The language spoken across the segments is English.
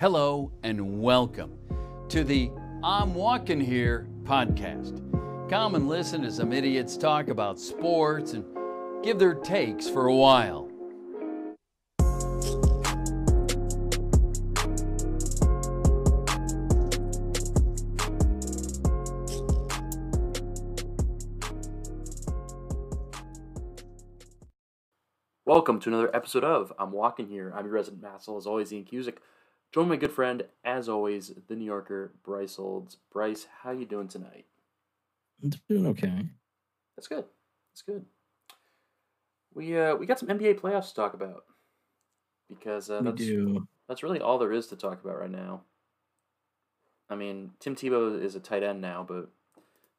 Hello and welcome to the I'm Walking Here podcast. Come and listen to some idiots talk about sports and give their takes for a while. Welcome to another episode of I'm Walking Here. I'm your resident Massel, as always, Ian Cusick. Join my good friend, as always, the New Yorker, Bryce Olds. Bryce, how you doing tonight? I'm doing okay. That's good. That's good. We uh we got some NBA playoffs to talk about because uh, that's do. that's really all there is to talk about right now. I mean, Tim Tebow is a tight end now, but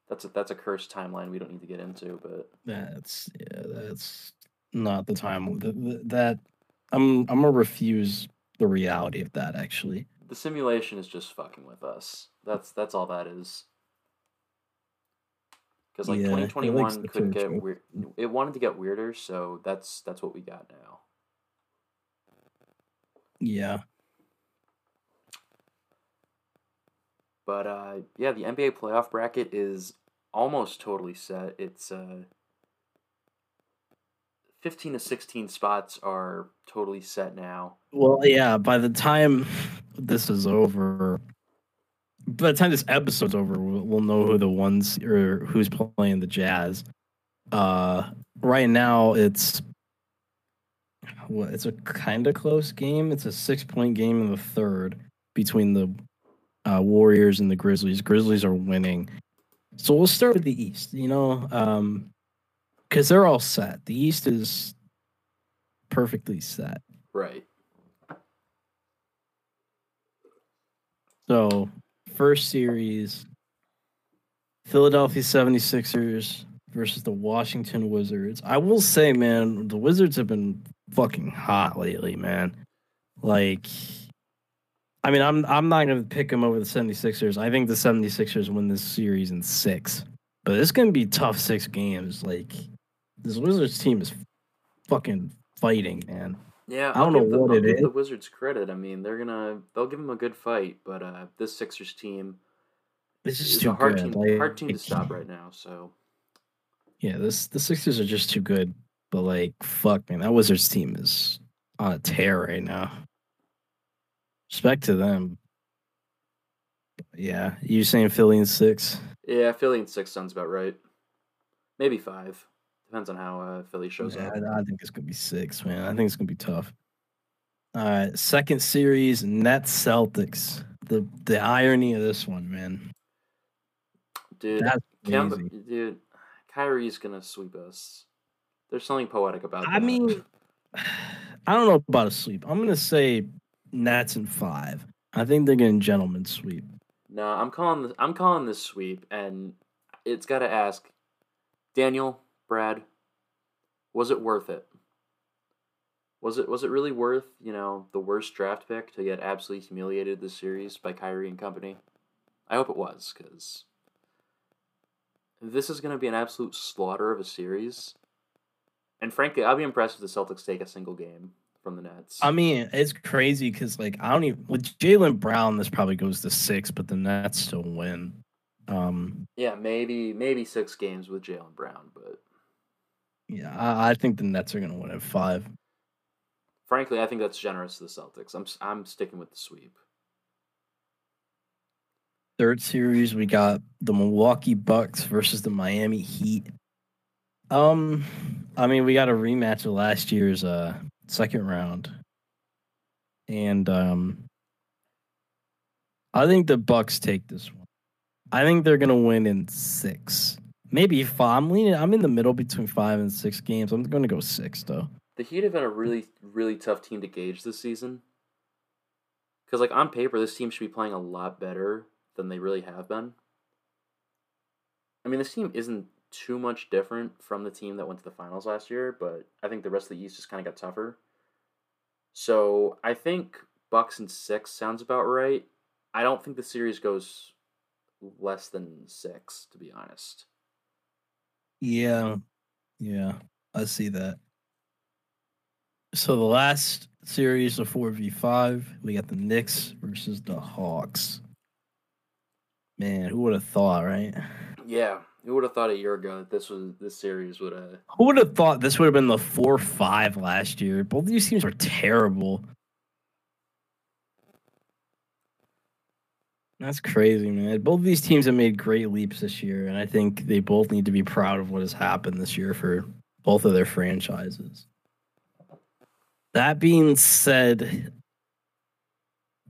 that's a, that's a cursed timeline we don't need to get into. But That's yeah. That's not the time. That- that I'm. I'm gonna refuse the reality of that. Actually, the simulation is just fucking with us. That's that's all that is. Because like Yeah, 2021 the could get weird. It wanted to get weirder, so that's that's what we got now. yeah. But uh, yeah, the NBA playoff bracket is almost totally set. It's uh, 15 to 16 spots are totally set now. Well, yeah. By the time this is over, by the time this episode's over, we'll, we'll know who the ones or who's playing the Jazz. Uh, right now it's what? It's a kind of close game. It's a six point game in the third between the uh, Warriors and the Grizzlies. Grizzlies are winning. So we'll start with the East. You know, um, because they're all set. The East is perfectly set. Right. So, first series Philadelphia 76ers versus the Washington Wizards. I will say, man, the Wizards have been fucking hot lately, man. Like I mean, I'm I'm not going to pick them over the 76ers. I think the 76ers win this series in 6. But it's going to be tough 6 games. Like this Wizards team is fucking fighting, man. Yeah, I don't I'll know the, what I'll it give the. Wizards credit. I mean, they're gonna they'll give them a good fight, but uh, this Sixers team just is too a hard good. team Like, hard team to stop right now. So Yeah, this the Sixers are just too good. But like, fuck, man, that Wizards team is on a tear right now. Respect to them. Yeah, you saying Philly in six? yeah, Philly and six sounds about right. Maybe five. Depends on how uh, Philly shows Yeah, up. I, I think it's gonna be six, man. I think it's gonna be tough. All right, second series, Nets Celtics. The the irony of this one, man. Dude, That's Kemba, crazy. dude, Kyrie's gonna sweep us. There's something poetic about I mean, I don't know about a sweep. I'm gonna say Nets in five. I think they're getting gentleman sweep. no, I'm calling this. I'm calling this sweep, and it's got to ask Daniel, Brad, was it worth it? Was it was it really worth you know the worst draft pick to get absolutely humiliated this series by Kyrie and company? I hope it was because this is going to be an absolute slaughter of a series. And frankly, I'll be impressed if the Celtics take a single game from the Nets. I mean, it's crazy because like I don't even with Jaylen Brown, this probably goes to six, but the Nets still win. Um, yeah, maybe maybe six games with Jaylen Brown, but yeah, I, I think the Nets are gonna win at five. frankly, I think that's generous to the Celtics. I'm I'm sticking with the sweep. Third series, we got the Milwaukee Bucks versus the Miami Heat. Um, I mean, we got a rematch of last year's uh second round, and um, I think the Bucks take this one. I think they're gonna win in six, maybe five. I'm leaning. I'm in the middle between five and six games. I'm gonna go six though. The Heat have been a really really tough team to gauge this season. Because like on paper, this team should be playing a lot better than they really have been. I mean, this team isn't too much different from the team that went to the finals last year, but I think the rest of the East just kind of got tougher. So I think Bucks and six sounds about right. I don't think the series goes less than six, to be honest. Yeah, yeah, I see that. So the last series of four v five, we got the Knicks versus the Hawks. Man, who would have thought, right? Yeah, who would have thought a year ago that this was this series would have? Who would have thought this would have been the four five last year? Both these teams were terrible. That's crazy, man. Both of these teams have made great leaps this year, and I think they both need to be proud of what has happened this year for both of their franchises. That being said,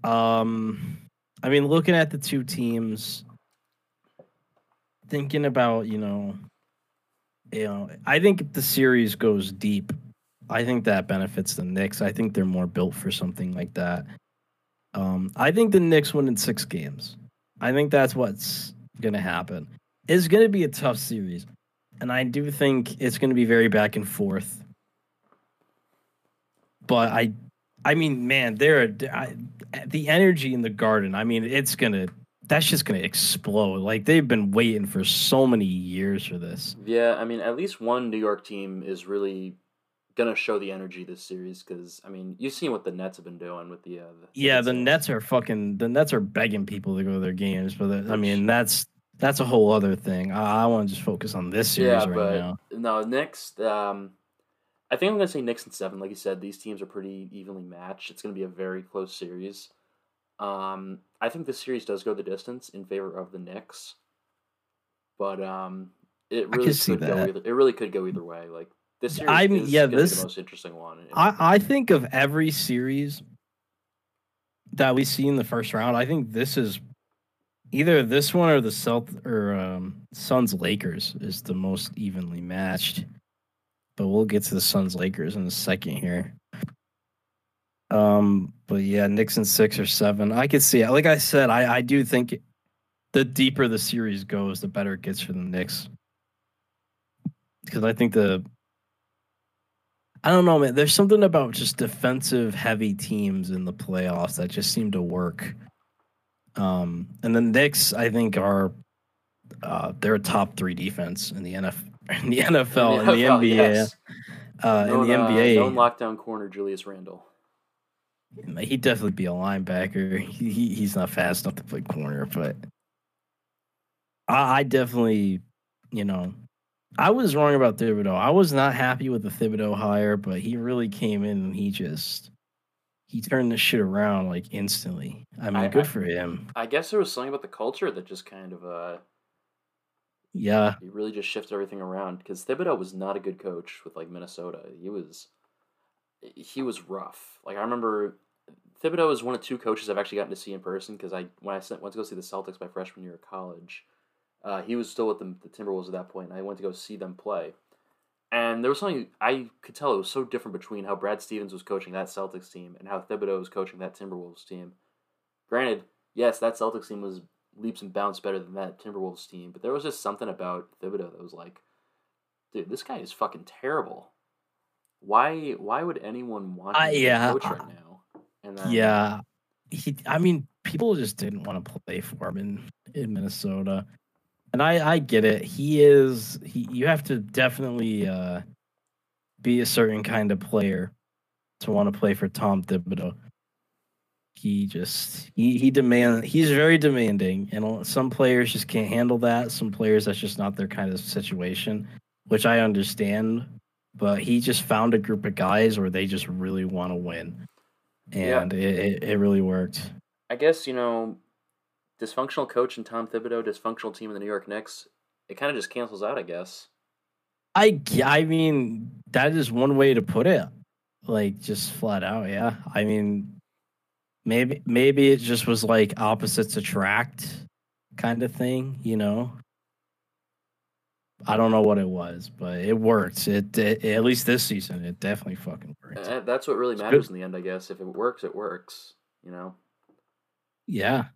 um, I mean, looking at the two teams, thinking about you know, you know, I think if the series goes deep, I think that benefits the Knicks. I think they're more built for something like that. Um, I think the Knicks win in six games. I think that's what's going to happen. It's going to be a tough series, and I do think it's going to be very back and forth. But I, I mean, man, there the energy in the Garden. I mean, it's gonna that's just gonna explode. Like they've been waiting for so many years for this. Yeah, I mean, at least one New York team is really gonna show the energy this series because I mean you've seen what the Nets have been doing with the, uh, the yeah the Nets are fucking the Nets are begging people to go to their games, but the, I mean that's that's a whole other thing. I, I want to just focus on this series yeah, right but now. No, next um, I think I'm gonna say Knicks and seven. Like you said, these teams are pretty evenly matched. It's gonna be a very close series. Um, I think this series does go the distance in favor of the Knicks, but um, it really could go either. It really could go either way. Like this series I mean, yeah, this is the most interesting one. I, I think of every series that we see in the first round. I think this is either this one or the South or um, Suns Lakers is the most evenly matched. But we'll get to the Suns Lakers in a second here. Um, but yeah, Nixon six or seven. I could see it. Like I said, I, I do think the deeper the series goes, the better it gets for the Knicks. Because I think the I don't know, man. There's something about just defensive heavy teams in the playoffs that just seem to work. Um, and the Knicks, I think, are uh, they're a top three defense in the NFL, in the NFL, in the, NFL, NBA, yes. uh, known, in the NBA. Uh, known lockdown corner Julius Randle. He'd definitely be a linebacker. He, he he's not fast enough to play corner, but I, I definitely, you know, I was wrong about Thibodeau. I was not happy with the Thibodeau hire, but he really came in and he just he turned this shit around like instantly. I mean, I, good I, for him. I guess there was something about the culture that just kind of uh yeah, he really just shifted everything around because Thibodeau was not a good coach with like Minnesota. He was he was rough. Like I remember Thibodeau is one of two coaches I've actually gotten to see in person because I when I went to go see the Celtics my freshman year of college uh, he was still with the, the Timberwolves at that point, and I went to go see them play. And there was something I could tell it was so different between how Brad Stevens was coaching that Celtics team and how Thibodeau was coaching that Timberwolves team. Granted, yes, that Celtics team was leaps and bounds better than that Timberwolves team, but there was just something about Thibodeau that was like, dude, this guy is fucking terrible. Why why would anyone want to uh, yeah, coach right now? And then, yeah, he. I mean, people just didn't want to play for him in in Minnesota and I I get it. He is he. You have to definitely uh, be a certain kind of player to want to play for Tom Thibodeau. He just he he demand he's very demanding, and some players just can't handle that. Some players that's just not their kind of situation, which I understand. But he just found a group of guys where they just really want to win, and it, it it really worked. I guess you know dysfunctional coach and Tom Thibodeau, dysfunctional team in the New York Knicks, it kind of just cancels out, I guess. I I mean that is one way to put it, like just flat out. Yeah, I mean maybe maybe it just was like opposites attract kind of thing, you know. I don't know what it was, but it worked. It, it at least this season, it definitely fucking worked. That's what really matters in the end, I guess. If it works, it works. You know. Yeah,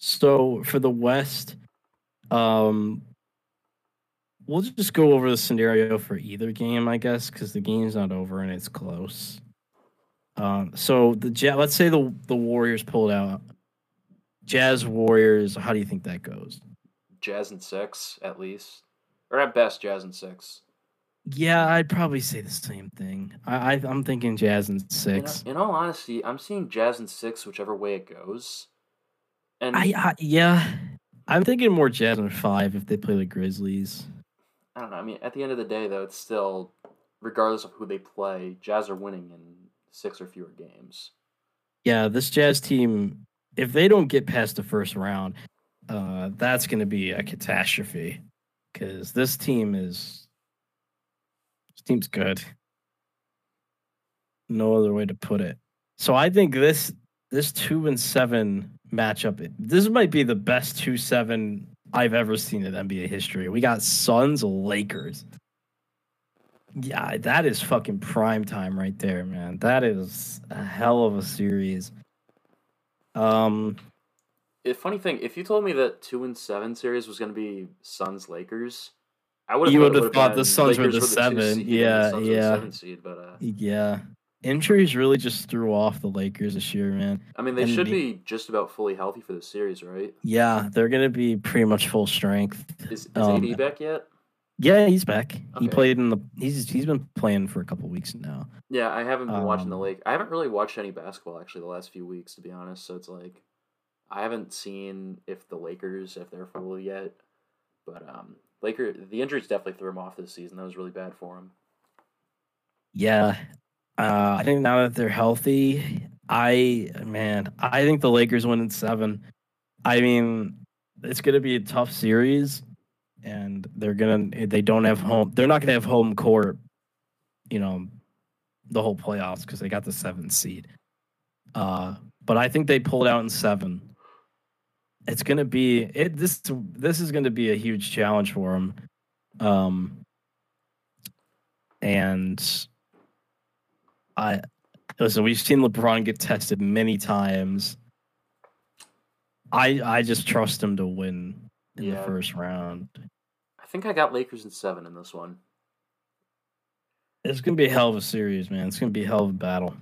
so for the West, um, we'll just go over the scenario for either game, I guess, because the game's not over and it's close. Um, so the Jazz, let's say the the Warriors pulled out. Jazz Warriors, how do you think that goes? Jazz and six at least, or at best, Jazz and six. Yeah, I'd probably say the same thing. I, I I'm thinking Jazz in In, six. in all honesty, I'm seeing Jazz and six, whichever way it goes. And I, I yeah, I'm thinking more Jazz in five if they play the Grizzlies. I don't know. I mean, at the end of the day, though, it's still, regardless of who they play, Jazz are winning in six or fewer games. Yeah, this Jazz team, if they don't get past the first round, uh, that's going to be a catastrophe because this team is this team's good. No other way to put it. So I think this this two and seven matchup. This might be the best two seven I've ever seen in NBA history. We got Suns Lakers. Yeah, that is fucking prime time right there, man. That is a hell of a series. Um, The funny thing, if you told me that two and seven series was going to be Suns Lakers, I would have. You thought would've would've thought the Suns were Lakers the seven. seed Yeah, the the yeah. seven seed, but uh, yeah, injuries really just threw off the Lakers this year, man. I mean, they And should the- be just about fully healthy for the series, right? Yeah, they're gonna be pretty much full strength. Is, is Um, AD back yet? Yeah, he's back. He played in the. He's he's been playing for a couple weeks now. Yeah, I haven't been watching the um, Lake. I haven't really watched any basketball actually the last few weeks, to be honest. So it's like I haven't seen if the Lakers if they're full yet. But um, Laker the injuries definitely threw him off this season. That was really bad for him. Yeah, uh, I think now that they're healthy, I man, I think the Lakers win in seven. I mean, it's gonna be a tough series, and they're gonna they don't have home. They're not gonna have home court. You know, the whole playoffs because they got the seventh seed. Uh, but I think they pulled out in seven. It's gonna be it. This this is gonna be a huge challenge for them. Um, and I listen. We've seen LeBron get tested many times. I I just trust him to win in Yeah. the first round. I think I got Lakers in seven in this one. It's gonna be a hell of a series, man. It's gonna be a hell of a battle.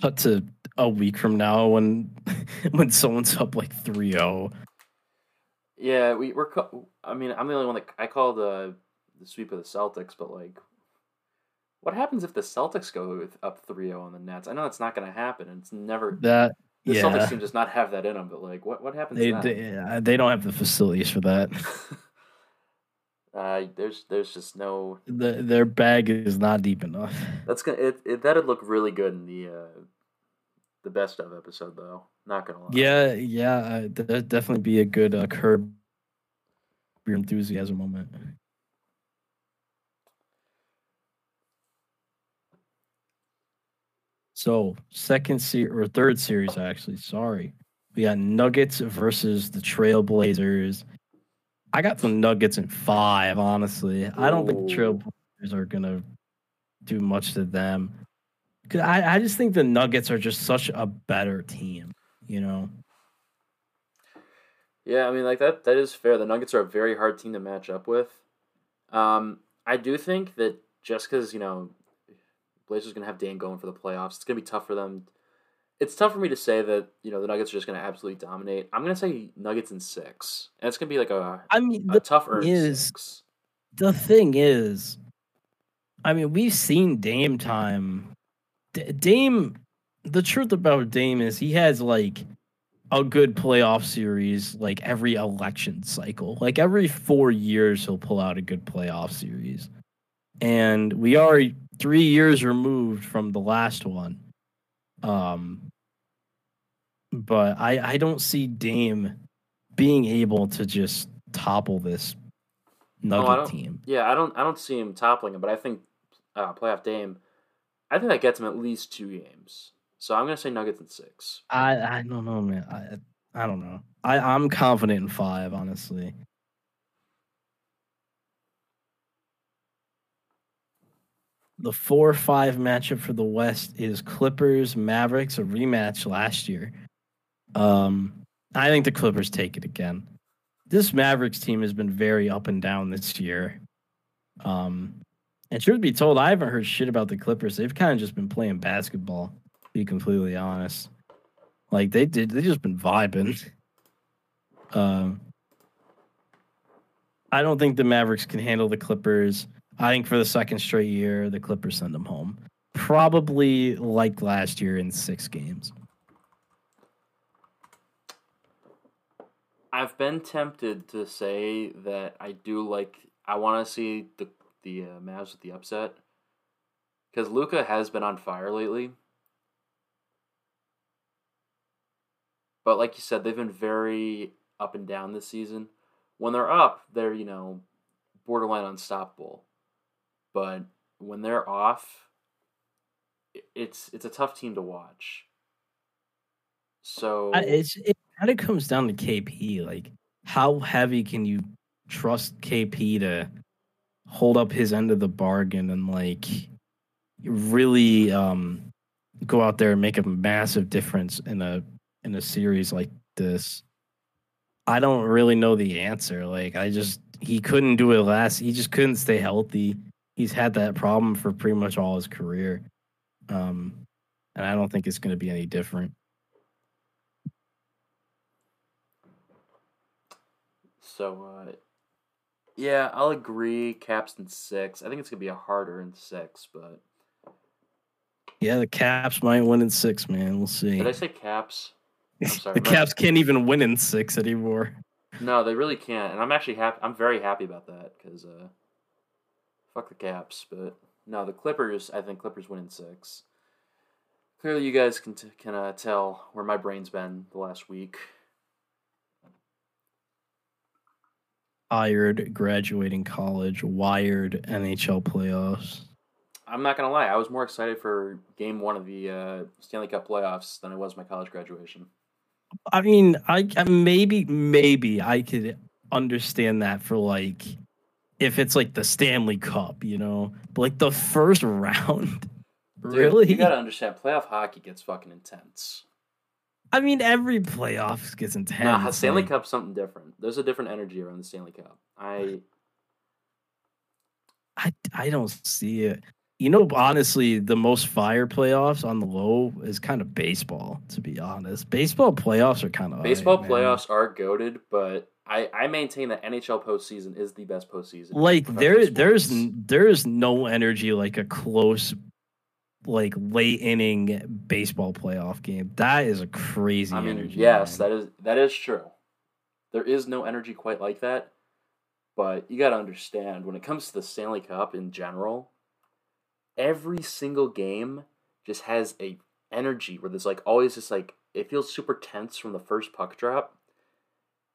Cut to a week from now when when someone's up like oh. 3-0. Yeah, we we're. I mean, I'm the only one that I call the the sweep of the Celtics, but like, what happens if the Celtics go up 3-0 on the Nets? I know it's not going to happen. and It's never. That The yeah, Celtics team does not have that in them. But like, what what happens? they, they they don't have the facilities for that. uh, there's there's just no. The, their bag is not deep enough. That's gonna it, it. That'd look really good in the uh, the best of episode though. Not gonna lie. Yeah, yeah, uh, that'd definitely be a good uh, curb your enthusiasm moment. So, second series or third series, actually. Sorry, we got Nuggets versus the Trailblazers. I got the Nuggets in five. Honestly, I don't think the Trailblazers are gonna do much to them. 'Cause I, I just think the Nuggets are just such a better team. You know. Yeah, I mean, like that. That is fair. The Nuggets are a very hard team to match up with. Um, I do think that just because you know, Blazers gonna have Dame going for the playoffs, it's gonna be tough for them. It's tough for me to say that you know the Nuggets are just gonna absolutely dominate. I'm gonna say Nuggets in six, and it's gonna be like a, I mean, a the tough is- six. the thing is, I mean, we've seen Dame time. D- Dame, the truth about Dame is he has like a good playoff series like every election cycle. Like every four years, he'll pull out a good playoff series. And we are three years removed from the last one. Um, but I, I don't see Dame being able to just topple this Nugget Oh, team. Yeah, I don't I don't see him toppling him, but I think uh, playoff Dame. I think that gets him at least two games. So I'm gonna say Nuggets in six. I I don't know, man. I I don't know. I I'm confident in five, honestly. The four five matchup for the West is Clippers Mavericks, a rematch last year. Um, I think the Clippers take it again. This Mavericks team has been very up and down this year. Um, and truth be told, I haven't heard shit about the Clippers. They've kind of just been playing basketball, to be completely honest. Like they did, they just been vibing. Um, I don't think the Mavericks can handle the Clippers. I think for the second straight year, the Clippers send them home. Probably like last year in six games. I've been tempted to say that I do like. I want to see the the uh, Mavs with the upset because Luka has been on fire lately. But like you said, they've been very up and down this season. When they're up, they're you know borderline unstoppable. But when they're off, it's it's a tough team to watch. So it's it kind of comes down to KP. Like, how heavy can you trust KP to hold up his end of the bargain and like really um go out there and make a massive difference in a in a series like this? I don't really know the answer. Like, I just he couldn't do it last. He just couldn't stay healthy. He's had that problem for pretty much all his career. Um, and I don't think it's going to be any different. So, uh, yeah, I'll agree. Caps in six. I think it's gonna be a harder in six, but yeah, the Caps might win in six. Man, we'll see. Did I say Caps? Sorry, the Caps can't even win in six anymore. No, they really can't, and I'm actually happy. I'm very happy about that because uh, fuck the Caps. But no, the Clippers. I think Clippers win in six. Clearly, you guys can t- can uh, tell where my brain's been the last week. Hired, graduating college, wired NHL playoffs. I'm not gonna lie, I was more excited for Game One of the uh, Stanley Cup playoffs than I was my college graduation. I mean, I maybe maybe I could understand that for like if it's like the Stanley Cup, you know, but like the first round. Dude, really? You gotta understand, playoff hockey gets fucking intense. I mean, every playoffs gets intense. Nah, Stanley like... Cup's something different. There's a different energy around the Stanley Cup. I, I, I don't see it. You know, honestly, the most fire playoffs on the low is kind of baseball. To be honest, baseball playoffs are kind of baseball right, playoffs are goaded, but I, I maintain that NHL postseason is the best postseason. Like there, there's there's no energy like a close like late inning baseball playoff game. That is a crazy I mean, energy. Yes, man. that is that is true. There is no energy quite like that. But you got to understand when it comes to the Stanley Cup in general, every single game just has a energy where there's like always just like it feels super tense from the first puck drop.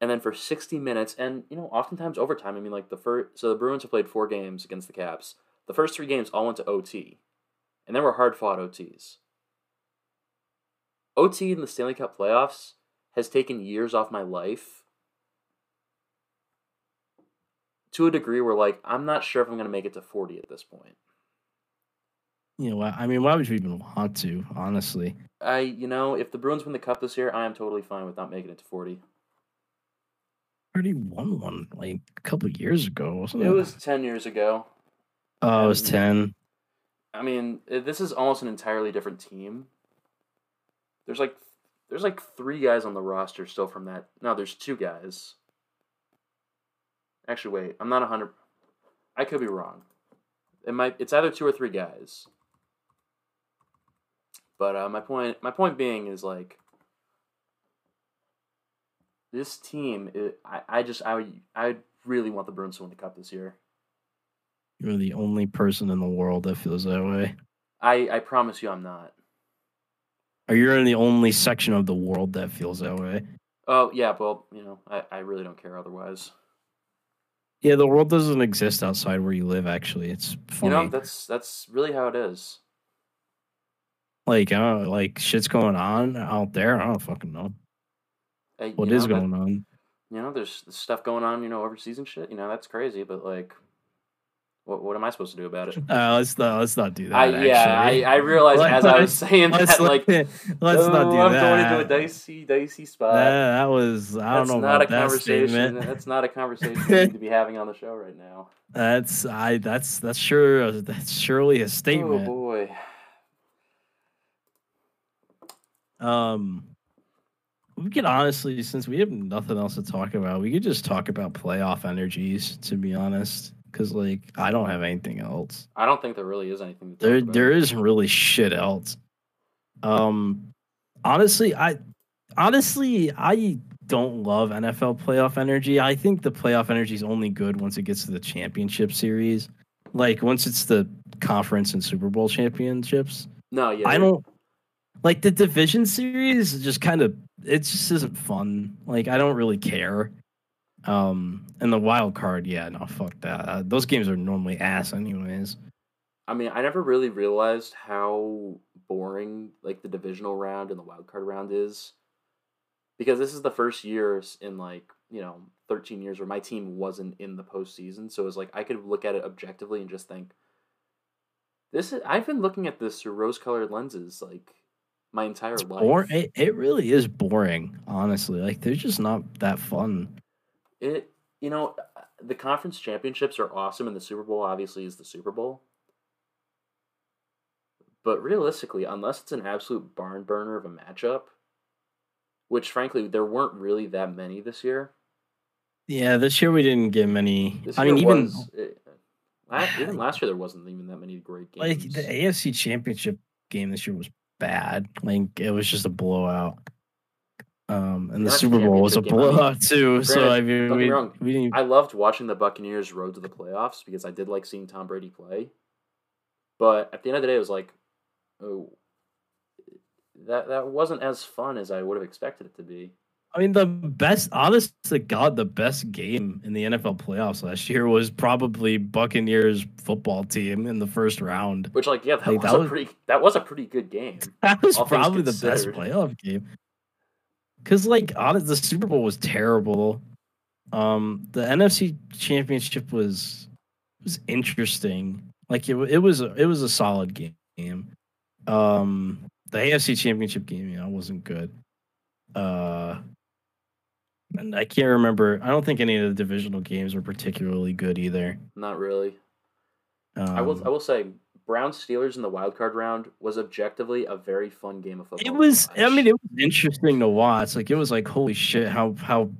And then for 60 minutes and you know, oftentimes overtime, I mean like the first so the Bruins have played 4 games against the Caps. The first 3 games all went to OT and there were hard fought OTs. OT in the Stanley Cup playoffs has taken years off my life to a degree where, like, I'm not sure if I'm going to make it to 40 at this point. You know? I mean, why would you even want to, honestly? I, you know, if the Bruins win the cup this year, I am totally fine with not making it to 40. Already won one like a couple years ago, wasn't it? It was 10 years ago. Oh, it was 10. I mean, this is almost an entirely different team. There's like there's like three guys on the roster still from that. No, there's two guys. Actually, wait, I'm not a hundred. I could be wrong. It might. It's either two or three guys. But uh, my point, my point being is like this team. It, I, I just, I, I really want the Bruins to win the cup this year. You're the only person in the world that feels that way. I, I promise you I'm not. Are you in the only section of the world that feels that way? Oh yeah, well, you know, I, I really don't care otherwise. Yeah, the world doesn't exist outside where you live. Actually, it's funny. You know, that's that's really how it is. Like, uh, like shit's going on out there. I don't fucking know. What is know, going that, on? You know, there's stuff going on. You know, overseas and shit. You know, that's crazy. But like, what, what am I supposed to do about it? Uh, let's not let's not do that. I, yeah, I, I realized as I was saying that, like, let's oh, not do I'm that. I'm going into a dicey, dicey spot. That, that was I don't That's know not a conversation. Statement. That's not a conversation we need to be having on the show right now. That's I. That's that's sure. That's surely a statement. Oh boy. Um. we could honestly, since we have nothing else to talk about, we could just talk about playoff energies. To be honest, because like I don't have anything else. I don't think there really is anything. There, about. there isn't really shit else. Um, honestly, I honestly I don't love NFL playoff energy. I think the playoff energy is only good once it gets to the championship series. Like once it's the conference and Super Bowl championships. No, yeah, I don't like the division series. is Just kind of, it just isn't fun. Like I don't really care. Um, and the wild card, yeah, no, fuck that. Uh, those games are normally ass, anyways. I mean, I never really realized how boring like the divisional round and the wild card round is, because this is the first year in like you know thirteen years where my team wasn't in the postseason. So it was like I could look at it objectively and just think, this is. I've been looking at this through rose-colored lenses like my entire It's life. bor- it, it really is boring, honestly. Like they're just not that fun. It you know the conference championships are awesome, and the Super Bowl obviously is the Super Bowl. But realistically, unless it's an absolute barn burner of a matchup, which frankly there weren't really that many this year. Yeah, this year we didn't get many. This I mean, even was, it, la- even last year there wasn't even that many great games. like the AFC Championship game this year was bad. Like it was just a blowout. Um, and the Super Bowl was a Championship game, I mean, blowout too. So I mean, don't get me we, wrong, we didn't. I loved watching the Buccaneers road to the playoffs because I did like seeing Tom Brady play. But at the end of the day, it was like, oh, that that wasn't as fun as I would have expected it to be. I mean, the best, honest to God, the best game in the NFL playoffs last year was probably Buccaneers football team in the first round. Which, like, yeah, that Like, was that a was- pretty that was a pretty good game. That was probably the best playoff game. Because, like, honest, the Super Bowl was terrible. Um, the NFC Championship was was interesting. Like, it it was a- it was a solid game. Um, the AFC Championship game, you know, wasn't good. Uh, and I can't remember. I don't think any of the divisional games were particularly good either. Not really. Um, I will I will say, Browns Steelers in the wild card round was objectively a very fun game of football. It was. I mean, it was interesting to watch. Like, it was like, holy shit! How how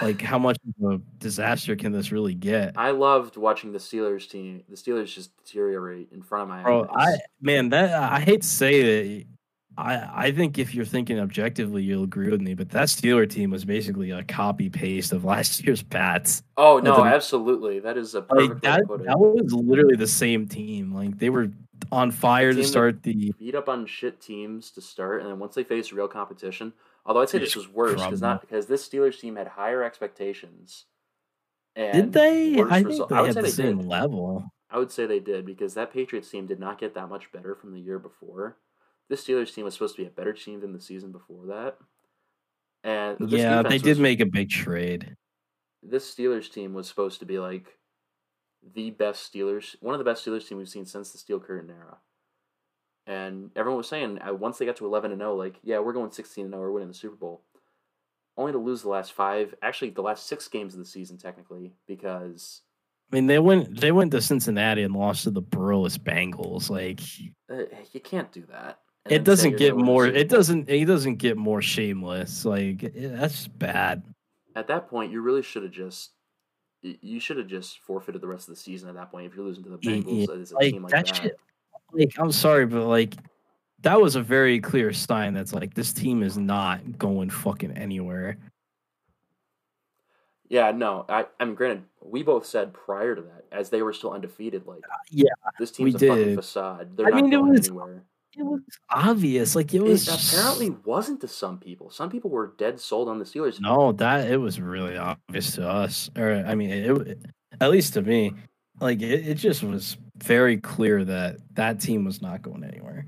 like how much of a disaster can this really get? I loved watching the Steelers team. The Steelers just deteriorate in front of my Bro, eyes. I man, that I hate to say that. I I think if you're thinking objectively, you'll agree with me. But that Steeler team was basically a copy paste of last year's Pats. oh no, the- absolutely. That is a Like perfect way that, to put it. that was literally the same team. Like they were on fire to start the. beat up on shit teams to start, and then once they face real competition, although I'd say this was worse because not because this Steelers team had higher expectations. And Did they? I think result- they I had the same did. level. I would say they did because that Patriots team did not get that much better from the year before. This Steelers team was supposed to be a better team than the season before that. And Yeah, they did was- make a big trade. this Steelers team was supposed to be like the best Steelers, one of the best Steelers team we've seen since the Steel Curtain era. And everyone was saying uh, once they got to eleven and zero, like yeah, we're going sixteen and zero, we're winning the Super Bowl. Only to lose the last five, actually the last six games of the season, technically, because I mean, they went they went to Cincinnati and lost to the Burrowless Bengals. Like uh, you can't do that. It doesn't get gonna win the more. It doesn't. It doesn't get more shameless. Like it- that's bad. At that point, you really should have just. You should have just forfeited the rest of the season at that point if you're losing to the Yeah, Bengals as a Like team like that that. shit. Like I'm sorry, but like that was a very clear sign that's like this team is not going fucking anywhere. Yeah, no, I, I mean, granted, we both said prior to that, as they were still undefeated, like, uh, yeah, this team's a fucking facade. They're I not mean, going was- anywhere. It was obvious. Like it It was apparently wasn't to some people. Some people were dead sold on the Steelers. No, that it was really obvious to us, or I mean, it, it at least to me, like it, it just was very clear that that team was not going anywhere.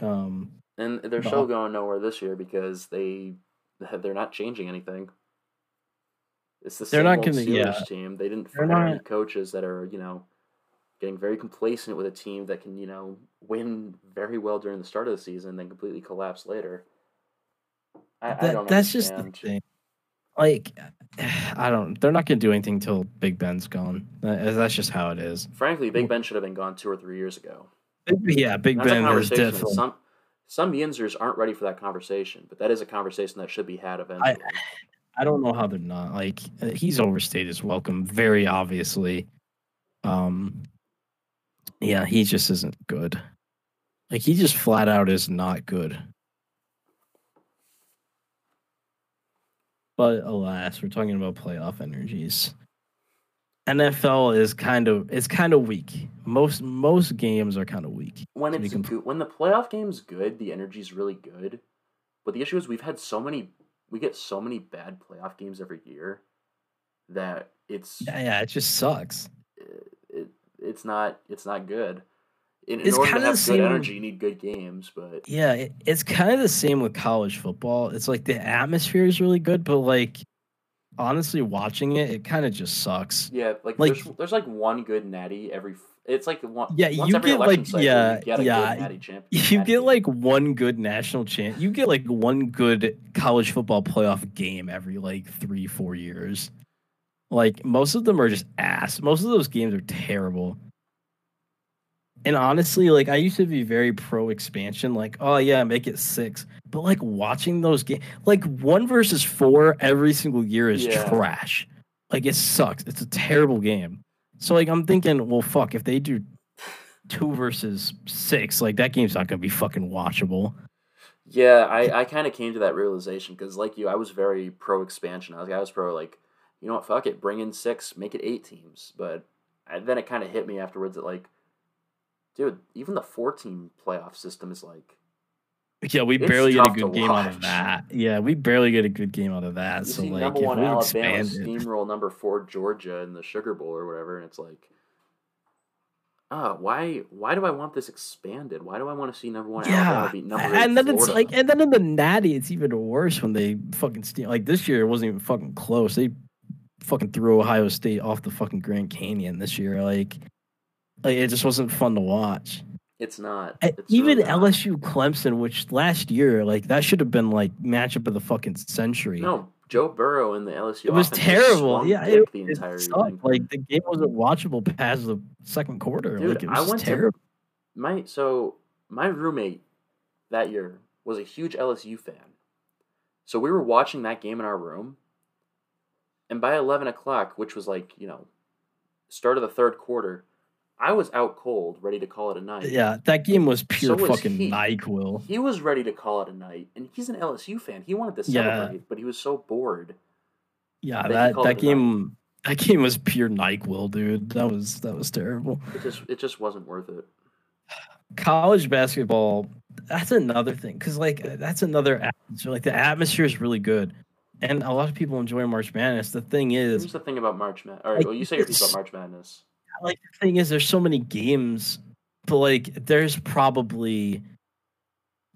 Um, and they're still going nowhere this year because they they're not changing anything. It's the same They're not old gonna- Steelers yeah. team. They didn't fire any coaches that are you know getting very complacent with a team that can you know win very well during the start of the season and then completely collapse later. I, I don't that's just the thing. Like, I don't. They're not gonna do anything till Big Ben's gone. That's just how it is. Frankly, Big Ben should have been gone two or three years ago. Yeah, Big That's Ben that definitely. Some some Yinzers aren't ready for that conversation, but that is a conversation that should be had eventually. I don't know how they're not. Like uh, he's overstayed his welcome, very obviously. Um, yeah, he just isn't good. Like he just flat out is not good. But alas, we're talking about playoff energies. NFL is kind of it's kind of weak. Most most games are kind of weak. when it's when the playoff game's good, the energy's really good. But the issue is we've had so many we get so many bad playoff games every year that it's Yeah, yeah, it just sucks. It, it's not it's not good. In, in It's order to have the good same- energy, you need good games. But Yeah, it, it's kind of the same with college football. It's like the atmosphere is really good, but like honestly, watching it, it kind of just sucks. yeah, like, Like- there's there's like one good natty every. It's like one. Yeah, once you every get, like- cycle, yeah, you get yeah, good natty champ. You get game. like one good national champ. You get like one good college football playoff game every like three, four years. Like most of them are just ass. Most of those games are terrible. And honestly, like I used to be very pro expansion, like, oh yeah, make it six. But like watching those games, like one versus four every single year is Yeah. trash. Like it sucks. It's a terrible game. So like I'm thinking, well, fuck, if they do two versus six, like that game's not gonna be fucking watchable. Yeah, I, I kind of came to that realization because, like you, I was very pro expansion. I was I was pro like, you know what, fuck it, bring in six, make it eight teams. But then it kind of hit me afterwards that like, dude, even the four team playoff system is like, Yeah, we barely get a good game out of that. Yeah, we barely get a good game out of that. you so like, number if one we Alabama steamroll number four Georgia in the Sugar Bowl or whatever, and it's like, ah, why why do I want this expanded? Why do I want to see number one yeah, Alabama beat number and then it's like, and then in the Natty, it's even worse when they fucking steal. Like this year, it wasn't even fucking close. They fucking threw Ohio State off the fucking Grand Canyon this year. Like, like it just wasn't fun to watch. it's not. It's even really not. LSU Clemson, which last year, like that should have been like matchup of the fucking century. No, Joe Burrow and the LSU. It was terrible. Yeah, it, the entire. Like the game wasn't watchable past the second quarter. Dude, like it was I went to- terrible. my so my roommate that year was a huge LSU fan. So we were watching that game in our room, and by eleven o'clock, which was like you know, start of the third quarter, I was out cold, ready to call it a night. Yeah, that game was pure was fucking he. Nyquil. He was ready to call it a night, and he's an LSU fan. He wanted to Yeah. celebrate, but he was so bored. Yeah, That that that game that game was pure Nyquil, dude. That was that was terrible. It just it just wasn't worth it. College basketball, that's another thing because like that's another atmosphere. Like the atmosphere is really good, and a lot of people enjoy March Madness. The thing is, Here's the thing about March Madness. All right, Like, well, you say your piece about March Madness. like the thing is there's so many games but like there's probably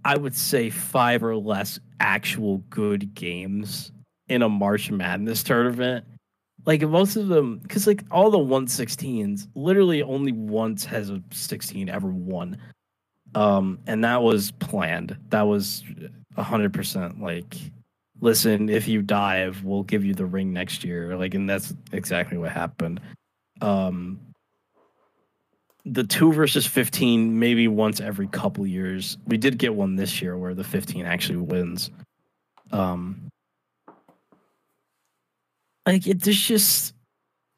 i would say five or less actual good games in a march madness tournament like most of them because like all the 116s literally only once has a 16 ever won um and that was planned that was 100% like listen if you dive we'll give you the ring next year. Like and that's exactly what happened. Um the two versus 15 maybe once every couple years. We did get one this year where the 15 actually wins. Um like it there's just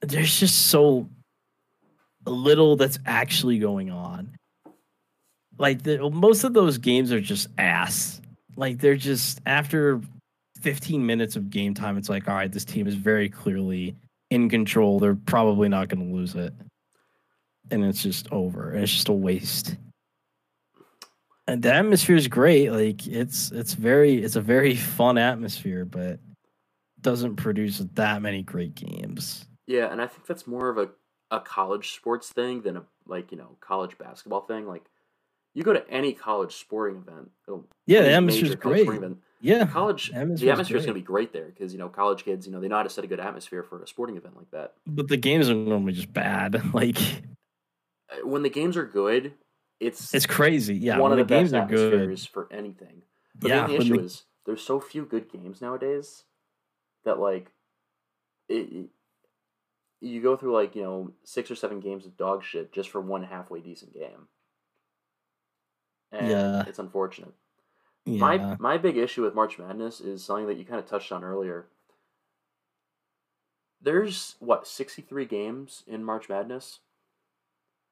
there's just so little that's actually going on. Like the, most of those games are just ass. Like they're just after 15 minutes of game time it's like all right this team is very clearly in control they're probably not going to lose it and it's just over. And it's just a waste. And the atmosphere is great. Like it's it's very it's a very fun atmosphere, but doesn't produce that many great games. Yeah, and I think that's more of a, a college sports thing than a like you know college basketball thing. Like you go to any college sporting event. oh, Yeah, the major college great. event, Yeah, college Atmosphere's the atmosphere is going to be great there because you know college kids you know they know how to set a good atmosphere for a sporting event like that. but the games are normally just bad. Like Uh, When the games are good, it's it's crazy. Yeah, one when of the, the, games best are good. atmospheres for anything. But Yeah, the issue the- is there's so few good games nowadays that like it, it- you go through like you know six or seven games of dog shit just for one halfway decent game. and Yeah. it's unfortunate. Yeah. My my big issue with March Madness is something that you kind of touched on earlier. There's what sixty three games in March Madness.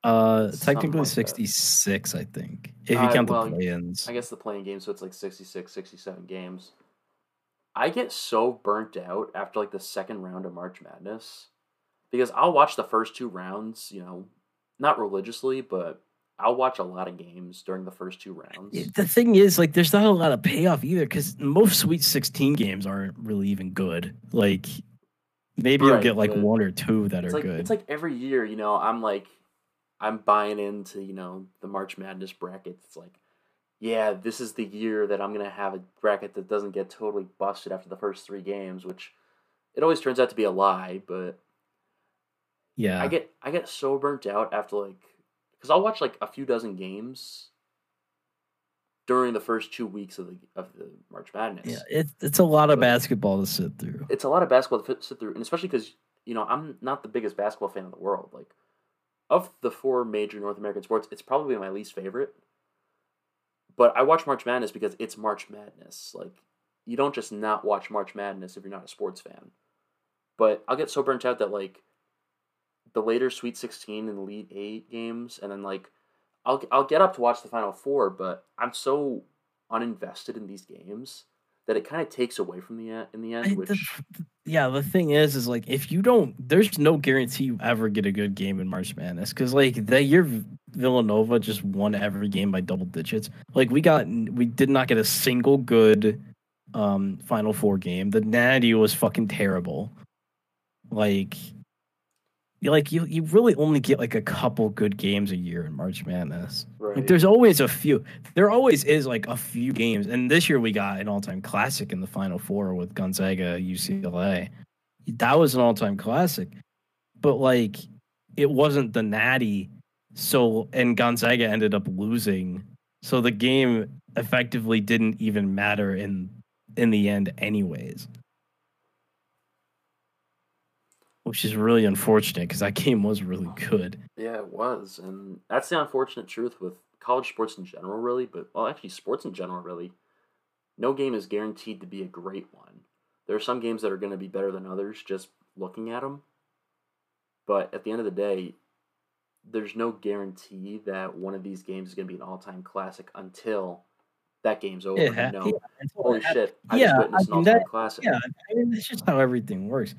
uh, something technically like 66, I think, if you Uh, count well, the play-ins. I guess the playing games, so it's like 66, 67 games. I get so burnt out after like the second round of March Madness because I'll watch the first two rounds, you know, not religiously, but I'll watch a lot of games during the first two rounds. The thing is, like, there's not a lot of payoff either because most Sweet 16 games aren't really even good. Like, maybe you'll get like one or two that are like good. it's like every year, you know, I'm like I'm buying into, you know, the March Madness bracket. It's like, yeah, this is the year that I'm gonna have a bracket that doesn't get totally busted after the first three games, which it always turns out to be a lie, but yeah. I get I get so burnt out after like because I'll watch like a few dozen games during the first two weeks of the of the March Madness. yeah, it, it's a lot of But- basketball to sit through. it's a lot of basketball to sit through, and especially because you know I'm not the biggest basketball fan in the world. Like of the four major North American sports, it's probably my least favorite. But I watch March Madness because it's March Madness. Like you don't just not watch March Madness if you're not a sports fan. But I'll get so burnt out that like the later Sweet Sixteen and Elite Eight games, and then like I'll I'll get up to watch the Final Four, but I'm so uninvested in these games that it kind of takes away from the e- in the end. Which the- yeah, the thing is, is like if you don't, there's no guarantee you ever get a good game in March Madness because like that year Villanova just won every game by double digits. Like we got, we did not get a single good um Final Four game. The Natty was fucking terrible. Like, like you you really only get like a couple good games a year in March Madness. right. Like there's always a few. There always is like a few games, and this year we got an all-time classic in the Final Four with Gonzaga UCLA. That was an all-time classic, but like it wasn't the Natty. So and Gonzaga ended up losing, so the game effectively didn't even matter in in the end, anyways. Which is really unfortunate because that game was really good. Yeah, it was, and that's the unfortunate truth with college sports in general, really. But well, actually, sports in general, really. No game is guaranteed to be a great one. There are some games that are going to be better than others just looking at them. But at the end of the day, there's no guarantee that one of these games is going to be an all-time classic until that game's over. Yeah, know, yeah, holy it shit! I Yeah, just I witnessed an all-time that- classic. Yeah, I mean, that's just how everything works.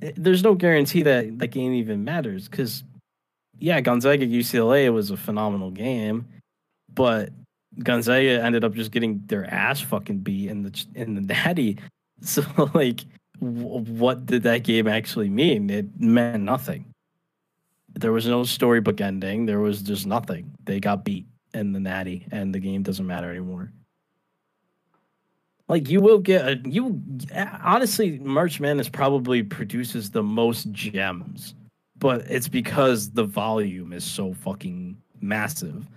It- There's no guarantee that the game even matters because, yeah, Gonzaga UCLA was a phenomenal game, but Gonzaga ended up just getting their ass fucking beat in the in the natty. So like, w- what did that game actually mean? It meant nothing. There was no storybook ending. There was just nothing. They got beat in the natty, and the game doesn't matter anymore. Like you will get a you honestly March Madness probably produces the most gems, but it's because the volume is so fucking massive.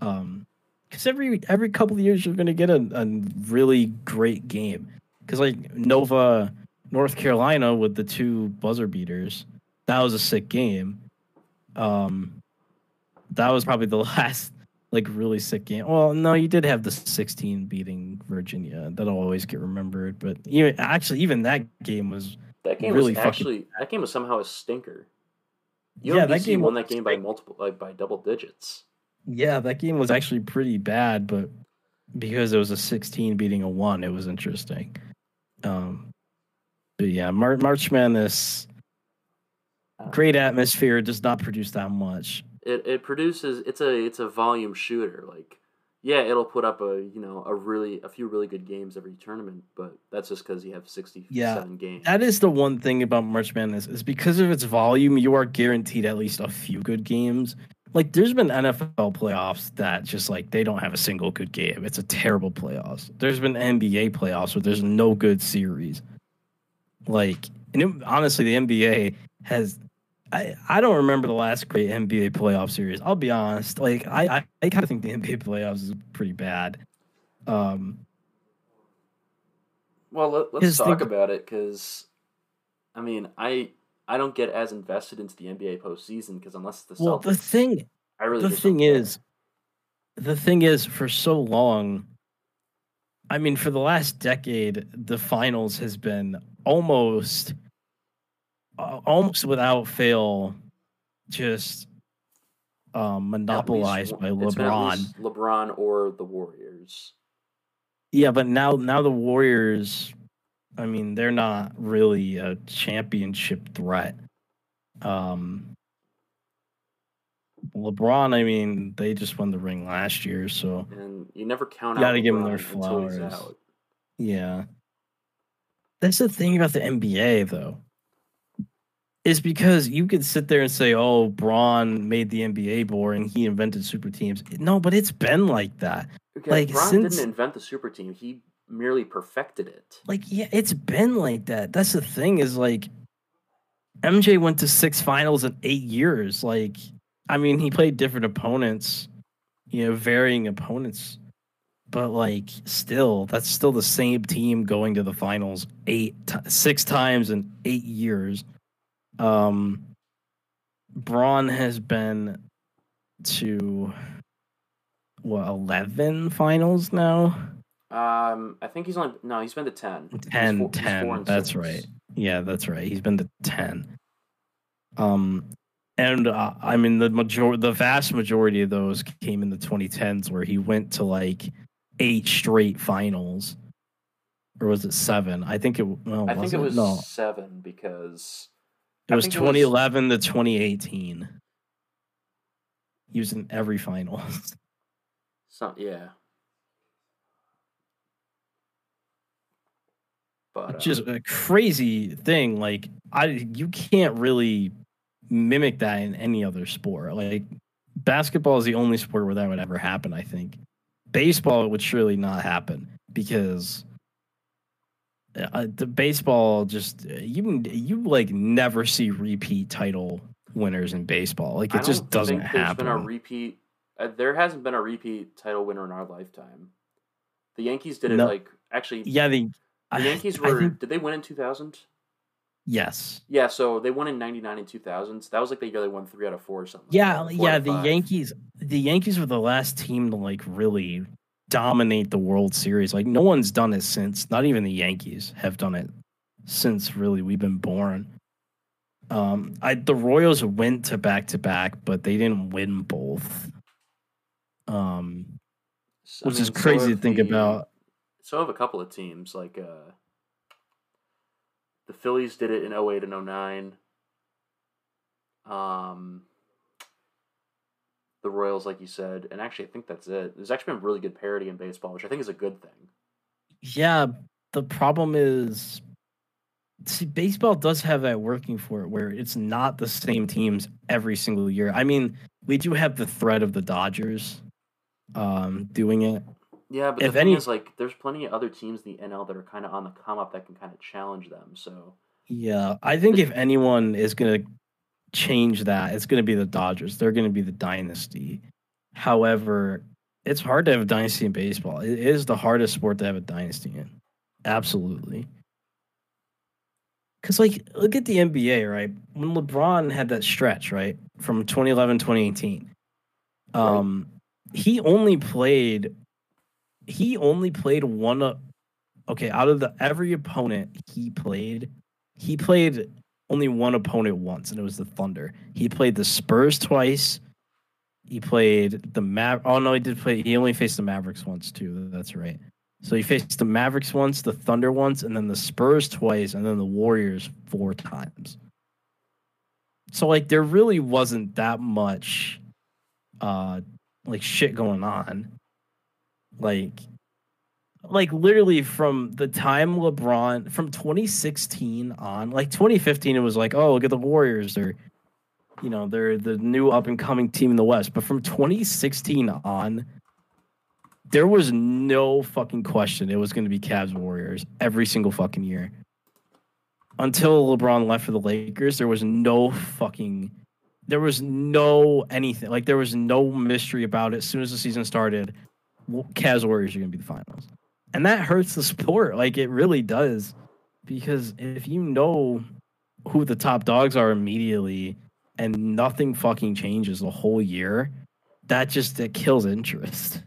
Um, because every every couple of years you're gonna get a, a really great game. Because like Nova, North Carolina with the two buzzer beaters, that was a sick game. Um, that was probably the last like really sick game. Well, no, you did have the 16 beating Virginia. That'll always get remembered. But even actually, even that game was That game really was fucking- actually that game was somehow a stinker. UMBC Yeah, that game won that game by multiple like by double digits. yeah, that game was actually pretty bad. But because it was a 16 beating a one, it was interesting. Um, but yeah, Mar- March Madness, great atmosphere, does not produce that much. It it produces it's a it's a volume shooter. Like yeah, it'll put up a you know a really a few really good games every tournament, but that's just because you have sixty seven games. That is the one thing about March Madness is because of its volume, you are guaranteed at least a few good games. Like there's been NFL playoffs that just like they don't have a single good game. It's a terrible playoffs. There's been NBA playoffs where there's no good series. Like and it, honestly, the NBA has. I, I don't remember the last great NBA playoff series. I'll be honest. Like I I, I kind of think the NBA playoffs is pretty bad. Um, well, let, let's talk thing- about it because I mean I I don't get as invested into the NBA postseason because unless the well, the thing I really the thing don't care. is the thing is, for so long, I mean, for the last decade, the finals has been almost, almost without fail, just um, monopolized by least one- it's been at LeBron. LeBron or the Warriors. Yeah, but now now the Warriors, I mean, they're not really a championship threat. Um LeBron, I mean, they just won the ring last year, so And you never count You out gotta give 'em their LeBron flowers. yeah. That's the thing about the NBA though. Is because you could sit there and say, "Oh, Bron made the NBA boring. He invented super teams." No, but it's been like that. Okay, Like, LeBron since- didn't invent the super team. He merely perfected it. like yeah it's been like that that's the thing is like mj went to six finals in eight years like i mean he played different opponents you know varying opponents but like still that's still the same team going to the finals eight ti six times in eight years um bron has been to what 11 finals now? Um, I think he's only no. He's been to ten. He's 10 10 that's six. right. Yeah that's right. He's been to 10 um and uh, i mean the major the vast majority of those came in the 2010s where he went to like eight straight finals. Or was it seven? I think it well I think was it? was no. seven because it was think it was- 2011 to 2018 he was in every final some yeah. But uh, just a crazy thing. Like I, you can't really mimic that in any other sport. Like basketball is the only sport where that would ever happen. I think baseball would surely not happen because uh, the baseball just you you like never see repeat title winners in baseball. Like I it just doesn't think there's Been a repeat. Uh, there hasn't been a repeat title winner in our lifetime. The Yankees did it No. like actually. yeah, the The Yankees I were. think- did they win in two thousand? yes. Yeah, so they won in ninety nine and two thousands. That was like the year they won three out of four or something. Yeah, out yeah. The. Yankees, the Yankees were the last team to like really dominate the World Series. Like no one's done it since. Not even the Yankees have done it since really we've been born. Um, I the Royals went to back to back, but they didn't win both. Um, So, I which is mean, so crazy to think the- about. So have a couple of teams like uh, the Phillies did it in 08 and 09. Um, the Royals, like you said, and actually I think that's it. There's actually been really good parity in baseball, which I think is a good thing. Yeah, the problem is, see, baseball does have that working for it, where it's not the same teams every single year. I mean, we do have the threat of the Dodgers, um, doing it. Yeah, but If the thing any- is, like, there's plenty of other teams in the NL that are kind of on the come up that can kind of challenge them. So Yeah, I think if anyone is gonna change that, it's gonna be the Dodgers. They're gonna be the dynasty. However, it's hard to have a dynasty in baseball. It is the hardest sport to have a dynasty in. Absolutely. Cause like look at the NBA, right? When LeBron had that stretch, right? From 2011, 2018. Um he only played he only played one of okay, out of the every opponent he played, he played only one opponent once, and it was the Thunder. He played the Spurs twice. He played the Mav. Oh no, he did play. He only faced the Mavericks once too. That's right. So he faced the Mavericks once, the Thunder once, and then the Spurs twice, and then the Warriors four times. So like there really wasn't that much uh like shit going on. Like like literally from the time LeBron from 2016 on, like 2015 it was like, oh, look at the Warriors, they're you know, they're the new up and coming team in the West. But from 2016 on, there was no fucking question it was going to be Cavs Warriors every single fucking year. Until LeBron left for the Lakers, there was no fucking there was no anything. Like there was no mystery about it. As soon as the season started, Cavs Warriors are going to be the finals. And that hurts the sport. Like it really does. Because if you know who the top dogs are immediately and nothing fucking changes the whole year, that just it kills interest.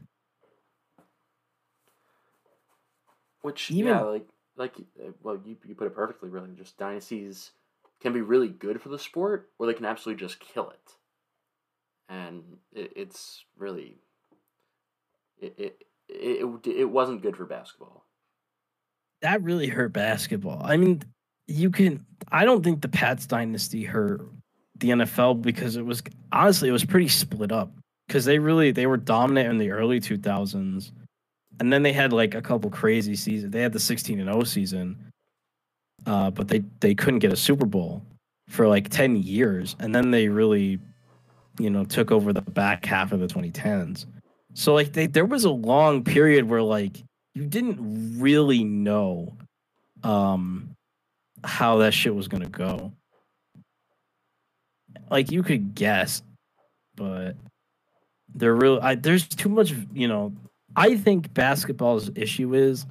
Which Even- yeah, like like well, you you put it perfectly. Really, just dynasties can be really good for the sport, or they can absolutely just kill it. And it, it's really it, it it it wasn't good for basketball. That really hurt basketball. I mean, you can. I don't think the Pats dynasty hurt the NFL because it was honestly it was pretty split up because they really they were dominant in the early 2000s and then they had like a couple crazy seasons they had the 16 and 0 season uh, but they they couldn't get a super bowl for like 10 years and then they really you know took over the back half of the 2010s so like they, there was a long period where like you didn't really know um how that shit was gonna go like you could guess, but there really I, there's too much. You know, I think basketball's issue is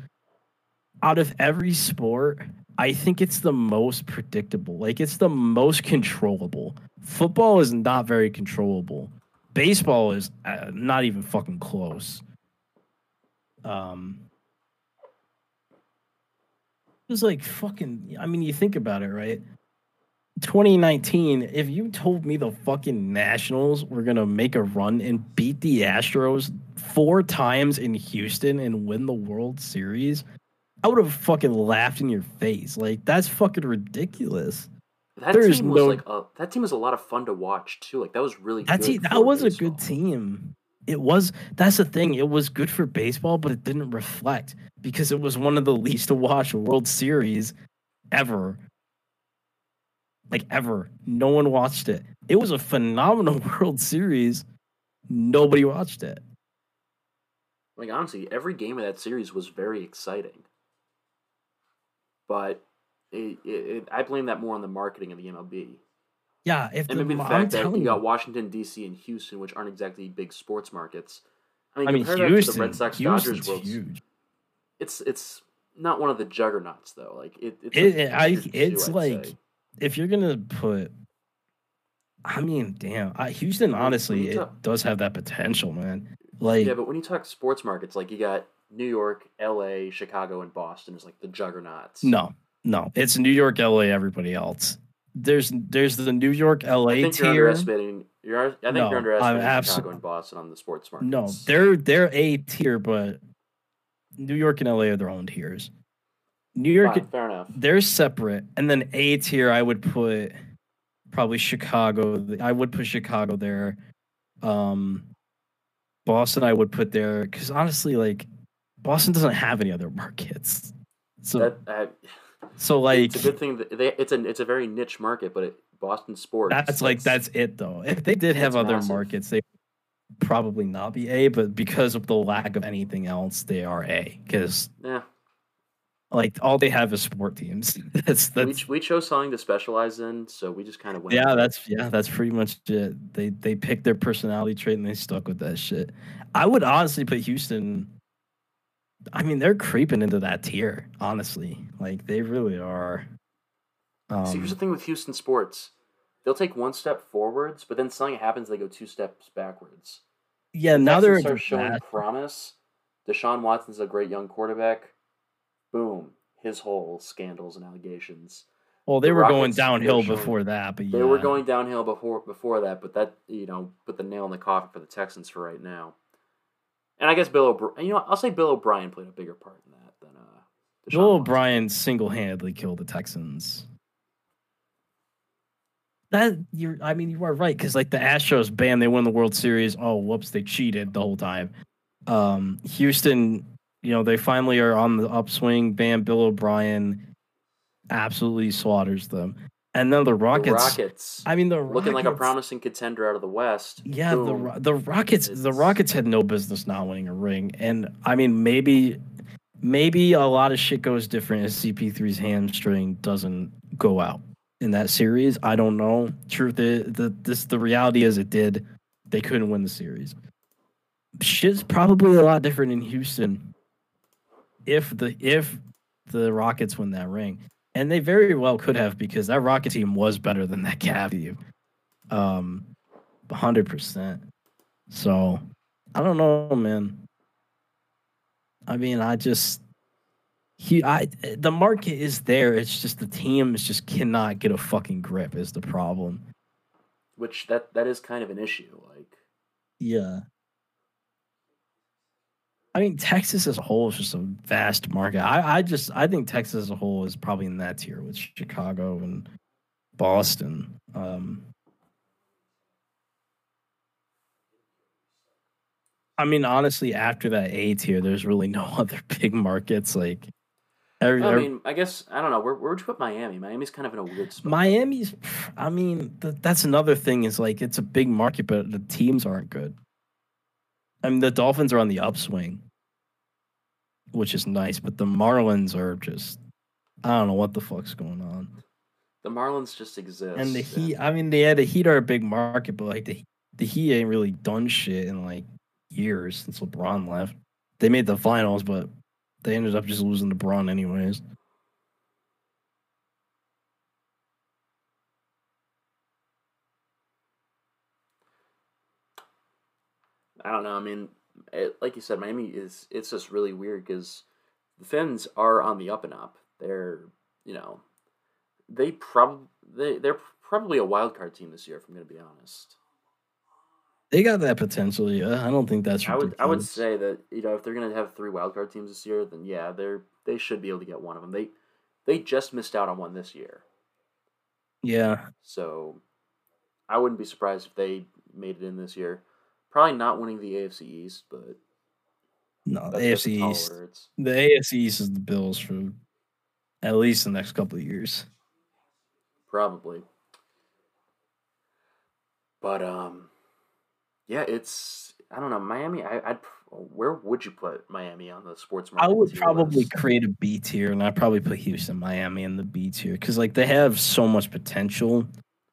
out of every sport, I think it's the most predictable. Like it's the most controllable. Football is not very controllable. Baseball is uh, not even fucking close. Um, it's like fucking. I mean, you think about it, right? 2019, if you told me the fucking Nationals were gonna make a run and beat the Astros four times in Houston and win the World Series, I would have fucking laughed in your face. Like that's fucking ridiculous. That team was no- like a, that team was a lot of fun to watch too. Like that was really good it. That was a good team. It was. That's the thing. It was good for baseball, but it didn't reflect because it was one of the least to watch World Series ever. Like ever. No one watched it. It was a phenomenal World Series. Nobody watched it. Like honestly, every game of that series was very exciting. But it, it, I blame that more on the marketing of the MLB. Yeah, if And the, maybe the I'm fact that you got Washington D.C. and Houston, which aren't exactly big sports markets. I mean, I mean Houston, the Red Sox Houston's Dodgers huge. It's it's not one of the juggernauts though. Like it, it's It- a it- I- it's like- say. If you're gonna put, I mean, damn, I, Houston honestly it talk- does have that potential, man. Like yeah, but when you talk sports markets, like you got New York, L.A., Chicago, and Boston is like the juggernauts. No, no, it's New York, LA, everybody else. There's there's the New York, LA I think you're tier. underestimating. You're, I think No, you're underestimating I'm Chicago abso- and Boston on the sports markets. No, they're they're A tier, but New York and LA are their own tiers. New York, Fine, fair enough. they're separate, and then A tier, I would put probably Chicago. I would put Chicago there. Um, Boston, I would put there because honestly, like Boston doesn't have any other markets. So That, that so like it's a good thing that they, it's a it's a very niche market, but it, Boston sports. That's like that's it though. If they did have other massive. markets, they probably not be A, but because of the lack of anything else, they are A. Because yeah. like all they have is sport teams. that's We, that's ch- we chose something to specialize in, so we just kind of went. yeah, that's yeah, that's pretty much it. They they picked their personality trait and they stuck with that shit. I would honestly put Houston. I mean, they're creeping into that tier. Honestly, like they really are. Um, See, here's the thing with Houston sports. They'll take one step forwards, but then something happens, they go two steps backwards. yeah, now they're start showing that- promise. Deshaun Watson's a great young quarterback. Boom, his whole scandals and allegations. Well, they the were going Rockets, they're downhill showing- before that, but They were going downhill before before that, but that you know put the nail in the coffin for the Texans for right now. And I guess Bill O'Brien, you know, I'll say Bill O'Brien played a bigger part in that than uh. Deshaun Bill. O'Brien single-handedly killed the Texans. That you're, I mean, you are right because like the Astros, bam, they won the World Series. Oh, whoops, they cheated the whole time. Um, Houston, you know, they finally are on the upswing. Bam, Bill O'Brien absolutely slaughters them, and then the The Rockets. Rockets, I mean, the looking like a promising contender out of the West. Yeah, the Boom. The Rockets the Rockets had no business not winning a ring, and I mean maybe maybe a lot of shit goes different if CP3's hamstring doesn't go out in that series. I don't know. Truth is, the this the reality is it did. They couldn't win the series. Shit's probably a lot different in Houston if the if the Rockets win that ring, and they very well could have because that Rocket team was better than that Cavs team. Um, hundred percent. So I don't know, man. I mean, I just he I the market is there. It's just the teams just cannot get a fucking grip is the problem. Which that that is kind of an issue. Like Yeah. I mean, Texas as a whole is just a vast market. I, I just I think Texas as a whole is probably in that tier with Chicago and Boston. Um, I mean, honestly, after that A tier, there's really no other big markets. Like, every, I mean, I guess I don't know. Where where would you put Miami? Miami's kind of in a weird spot. Miami's. I mean, th- that's another thing. Is like it's a big market, but the teams aren't good. I mean, the Dolphins are on the upswing, which is nice, but the Marlins are just. I don't know what the fuck's going on. The Marlins just exist. And the Heat. I mean, they had the Heat are a big market, but like the the Heat ain't really done shit in like years since LeBron left. They made the finals, but they ended up just losing to Bron anyways. I don't know. I mean, it, like you said, Miami is. It's just really weird because the Fins are on the up and up. They're you know, they probably they they're probably a wild card team this year. If I'm going to be honest. They got that potential. Yeah, I don't think that's. I would I would say that you know if they're gonna have three wildcard teams this year, then yeah, they're they should be able to get one of them. They they just missed out on one this year, Yeah, so I wouldn't be surprised if they made it in this year. Probably not winning the AFC East, but no, the AFC East. words. The AFC East is the Bills for at least the next couple of years. probably. But um, yeah, it's I don't know Miami. I, I'd where would you put Miami on the sports market? I would probably list? create a B tier, and I'd probably put Houston, Miami in the B tier because like they have so much potential.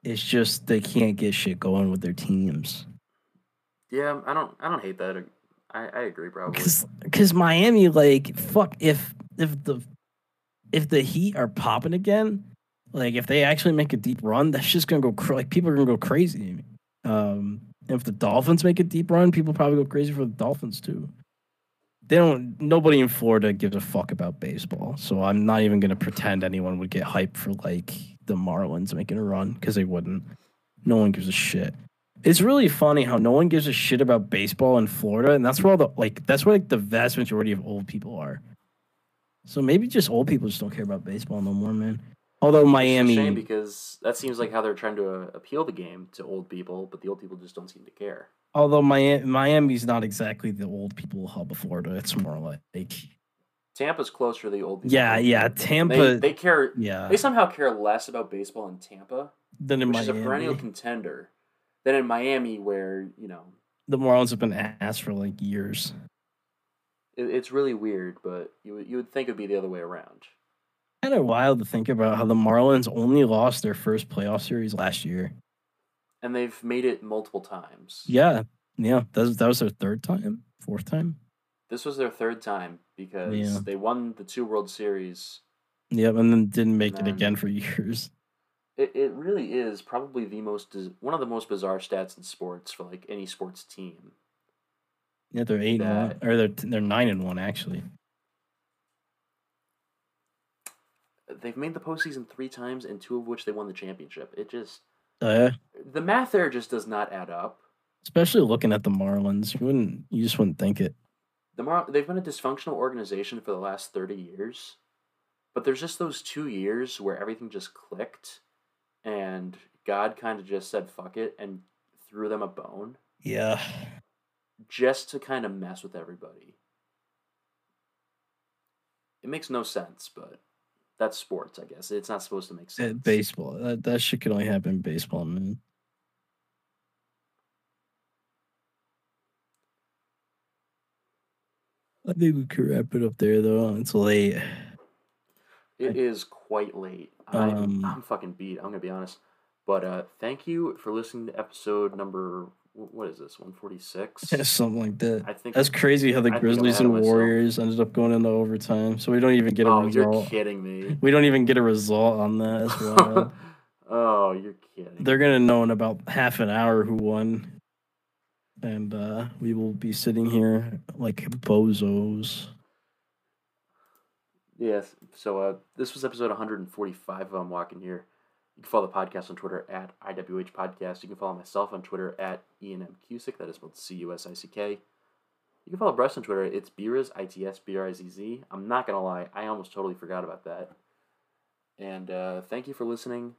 It's just they can't get shit going with their teams. Yeah, I don't I don't hate that. I, I agree, probably. Because Miami, like fuck, if if the if the Heat are popping again, like if they actually make a deep run, that's just gonna go cr- like people are gonna go crazy. Um, if the Dolphins make a deep run, people probably go crazy for the Dolphins too. They don't. Nobody in Florida gives a fuck about baseball, so I'm not even gonna pretend anyone would get hyped for like the Marlins making a run because they wouldn't. No one gives a shit. It's really funny how no one gives a shit about baseball in Florida, and that's where all the like that's where like the vast majority of old people are. So maybe just old people just don't care about baseball no more, man. Although Miami, shame because that seems like how they're trying to uh, appeal the game to old people, but the old people just don't seem to care. although Miami, Miami's not exactly the old people hub of Florida. It's more like Tampa's closer to the old people. yeah, yeah, Tampa, They, they care. yeah, They somehow care less about baseball in Tampa, than in which is a perennial contender, than in Miami, where you know the Marlins have been ass for like years. it, it's really weird. But you would- you would think it'd be the other way around. Kind of wild to think about how the Marlins only lost their first playoff series last year. And they've made it multiple times. Yeah, yeah, that was, that was their third time, fourth time. This was their third time because Yeah. they won the two World Series. Yep, and then didn't make it again for years. It, it really is probably the most one of the most bizarre stats in sports for like any sports team. Yeah, they're eight and one, or they're they're nine and one actually. They've made the postseason three times, and two of which they won the championship. It just Uh, the math there just does not add up. especially looking at the Marlins, you wouldn't, you just wouldn't think it. The Mar- they've been a dysfunctional organization for the last thirty years, but there's just those two years where everything just clicked, and God kind of just said "fuck it" and threw them a bone Yeah, just to kind of mess with everybody. It makes no sense, but that's sports, I guess. It's not supposed to make Uh, sense. baseball. That that shit could only happen in baseball, man. I think we could wrap it up there though. It's late. It is quite late. I'm, Um, I'm fucking beat. I'm gonna be honest. But uh, thank you for listening to episode number. What is this? One forty six. Something like that. I think. That's crazy how the I Grizzlies and myself. Warriors ended up going into overtime. So we don't even get a result. oh, you're kidding me. We don't even get a result on that as well. oh, you're kidding. They're gonna know in about half an hour who won. and uh, we will be sitting here like bozos. Yes. So uh, this was episode 145 of I'm Walking Here. You can follow the podcast on Twitter at IWH Podcast. You can follow myself on Twitter at Ian M. Cusick. That is spelled C U S I C K. You can follow Bryce on Twitter. It's Biraz, I T S B R I Z Z. I'm not going to lie, I almost totally forgot about that. And uh, thank you for listening,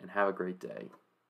and have a great day.